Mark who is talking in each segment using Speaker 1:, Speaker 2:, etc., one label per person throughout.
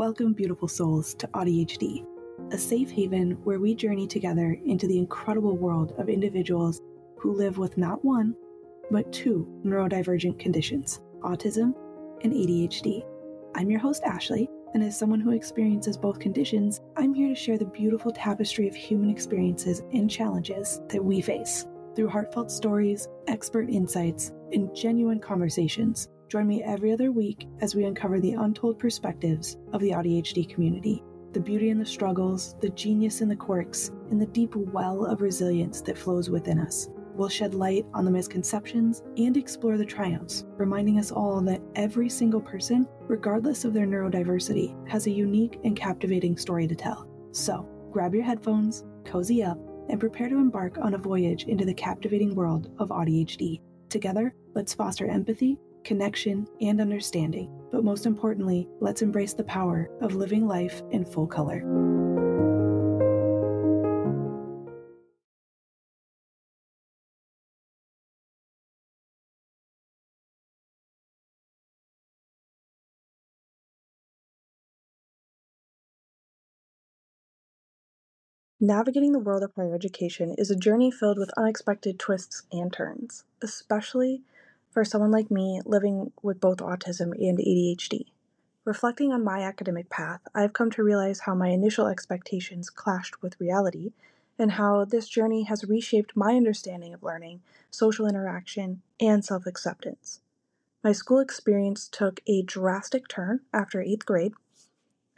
Speaker 1: Welcome, beautiful souls, to AuDHD, a safe haven where we journey together into the incredible world of individuals who live with not one, but two neurodivergent conditions autism and ADHD. I'm your host, Ashley, and as someone who experiences both conditions, I'm here to share the beautiful tapestry of human experiences and challenges that we face. Through heartfelt stories, expert insights, and genuine conversations, join me every other week as we uncover the untold perspectives of the AuDHD community the beauty in the struggles, the genius in the quirks, and the deep well of resilience that flows within us. We'll shed light on the misconceptions and explore the triumphs, reminding us all that every single person, regardless of their neurodiversity, has a unique and captivating story to tell. So, grab your headphones, cozy up, and prepare to embark on a voyage into the captivating world of AuDHD. Together, let's foster empathy, connection, and understanding. But most importantly, let's embrace the power of living life in full color. Navigating the world of higher education is a journey filled with unexpected twists and turns, especially for someone like me living with both autism and ADHD. Reflecting on my academic path, I've come to realize how my initial expectations clashed with reality, and how this journey has reshaped my understanding of learning, social interaction, and self acceptance. My school experience took a drastic turn after eighth grade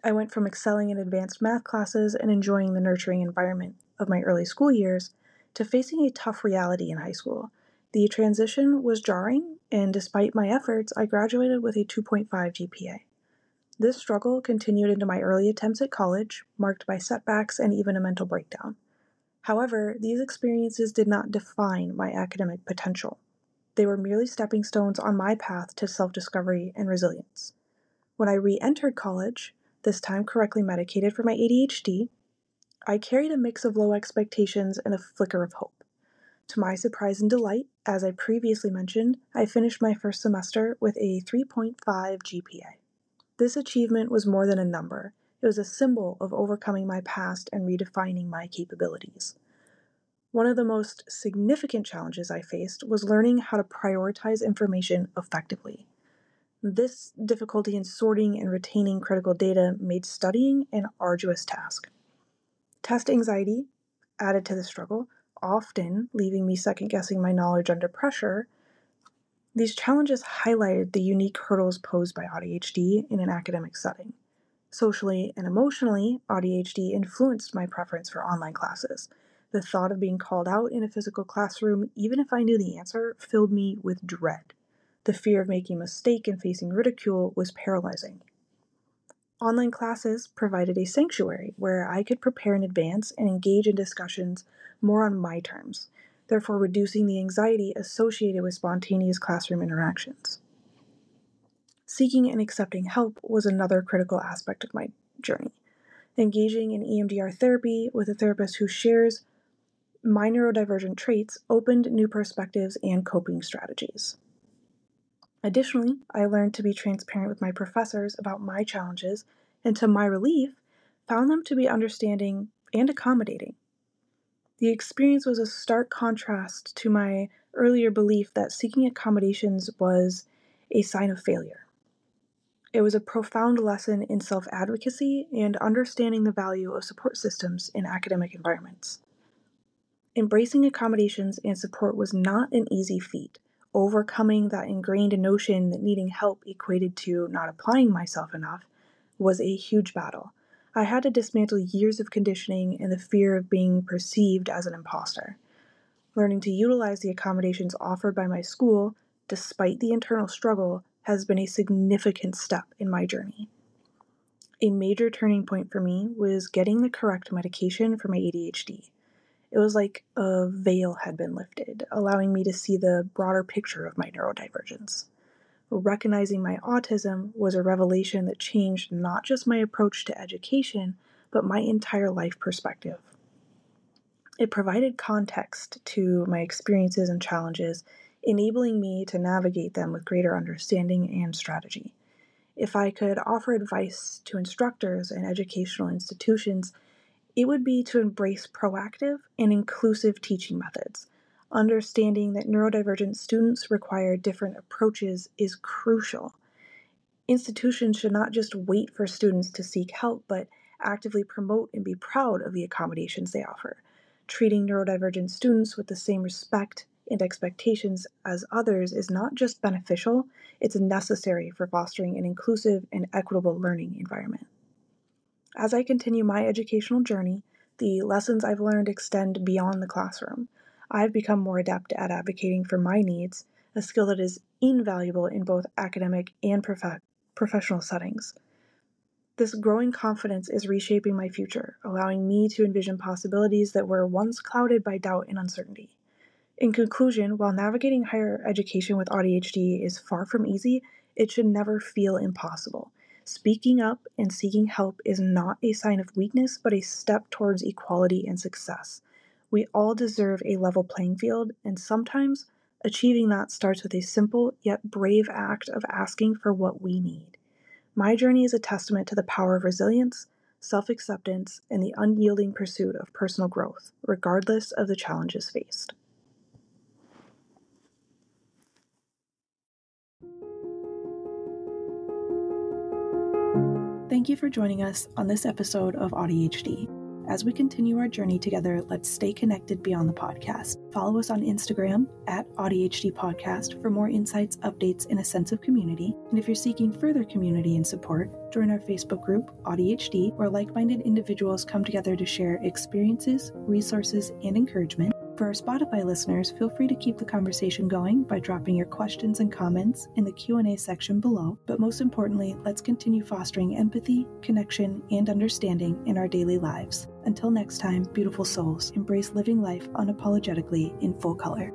Speaker 1: I went from excelling in advanced math classes and enjoying the nurturing environment of my early school years to facing a tough reality in high school. The transition was jarring, and despite my efforts, I graduated with a 2.5 GPA. This struggle continued into my early attempts at college, marked by setbacks and even a mental breakdown. However, these experiences did not define my academic potential. They were merely stepping stones on my path to self discovery and resilience. When I re entered college, this time correctly medicated for my ADHD, I carried a mix of low expectations and a flicker of hope. To my surprise and delight, as I previously mentioned, I finished my first semester with a 3.5 GPA. This achievement was more than a number, it was a symbol of overcoming my past and redefining my capabilities. One of the most significant challenges I faced was learning how to prioritize information effectively. This difficulty in sorting and retaining critical data made studying an arduous task. Test anxiety added to the struggle, often leaving me second guessing my knowledge under pressure. These challenges highlighted the unique hurdles posed by ADHD in an academic setting. Socially and emotionally, ADHD influenced my preference for online classes. The thought of being called out in a physical classroom, even if I knew the answer, filled me with dread. The fear of making a mistake and facing ridicule was paralyzing. Online classes provided a sanctuary where I could prepare in advance and engage in discussions more on my terms, therefore reducing the anxiety associated with spontaneous classroom interactions. Seeking and accepting help was another critical aspect of my journey. Engaging in EMDR therapy with a therapist who shares my neurodivergent traits opened new perspectives and coping strategies. Additionally, I learned to be transparent with my professors about my challenges, and to my relief, found them to be understanding and accommodating. The experience was a stark contrast to my earlier belief that seeking accommodations was a sign of failure. It was a profound lesson in self advocacy and understanding the value of support systems in academic environments. Embracing accommodations and support was not an easy feat, overcoming that ingrained notion that needing help equated to not applying myself enough was a huge battle. I had to dismantle years of conditioning and the fear of being perceived as an imposter. Learning to utilize the accommodations offered by my school, despite the internal struggle, has been a significant step in my journey. A major turning point for me was getting the correct medication for my ADHD. It was like a veil had been lifted, allowing me to see the broader picture of my neurodivergence. Recognizing my autism was a revelation that changed not just my approach to education, but my entire life perspective. It provided context to my experiences and challenges, enabling me to navigate them with greater understanding and strategy. If I could offer advice to instructors and educational institutions, it would be to embrace proactive and inclusive teaching methods. Understanding that neurodivergent students require different approaches is crucial. Institutions should not just wait for students to seek help, but actively promote and be proud of the accommodations they offer. Treating neurodivergent students with the same respect and expectations as others is not just beneficial, it's necessary for fostering an inclusive and equitable learning environment. As I continue my educational journey, the lessons I've learned extend beyond the classroom. I've become more adept at advocating for my needs, a skill that is invaluable in both academic and prof- professional settings. This growing confidence is reshaping my future, allowing me to envision possibilities that were once clouded by doubt and uncertainty. In conclusion, while navigating higher education with AuDHD is far from easy, it should never feel impossible. Speaking up and seeking help is not a sign of weakness, but a step towards equality and success. We all deserve a level playing field, and sometimes achieving that starts with a simple yet brave act of asking for what we need. My journey is a testament to the power of resilience, self acceptance, and the unyielding pursuit of personal growth, regardless of the challenges faced. Thank you for joining us on this episode of AuDHD. As we continue our journey together, let's stay connected beyond the podcast. Follow us on Instagram at AuDHD Podcast for more insights, updates, and a sense of community. And if you're seeking further community and support, join our Facebook group, AuDHD, where like minded individuals come together to share experiences, resources, and encouragement. For our Spotify listeners, feel free to keep the conversation going by dropping your questions and comments in the Q&A section below. But most importantly, let's continue fostering empathy, connection, and understanding in our daily lives. Until next time, beautiful souls, embrace living life unapologetically in full color.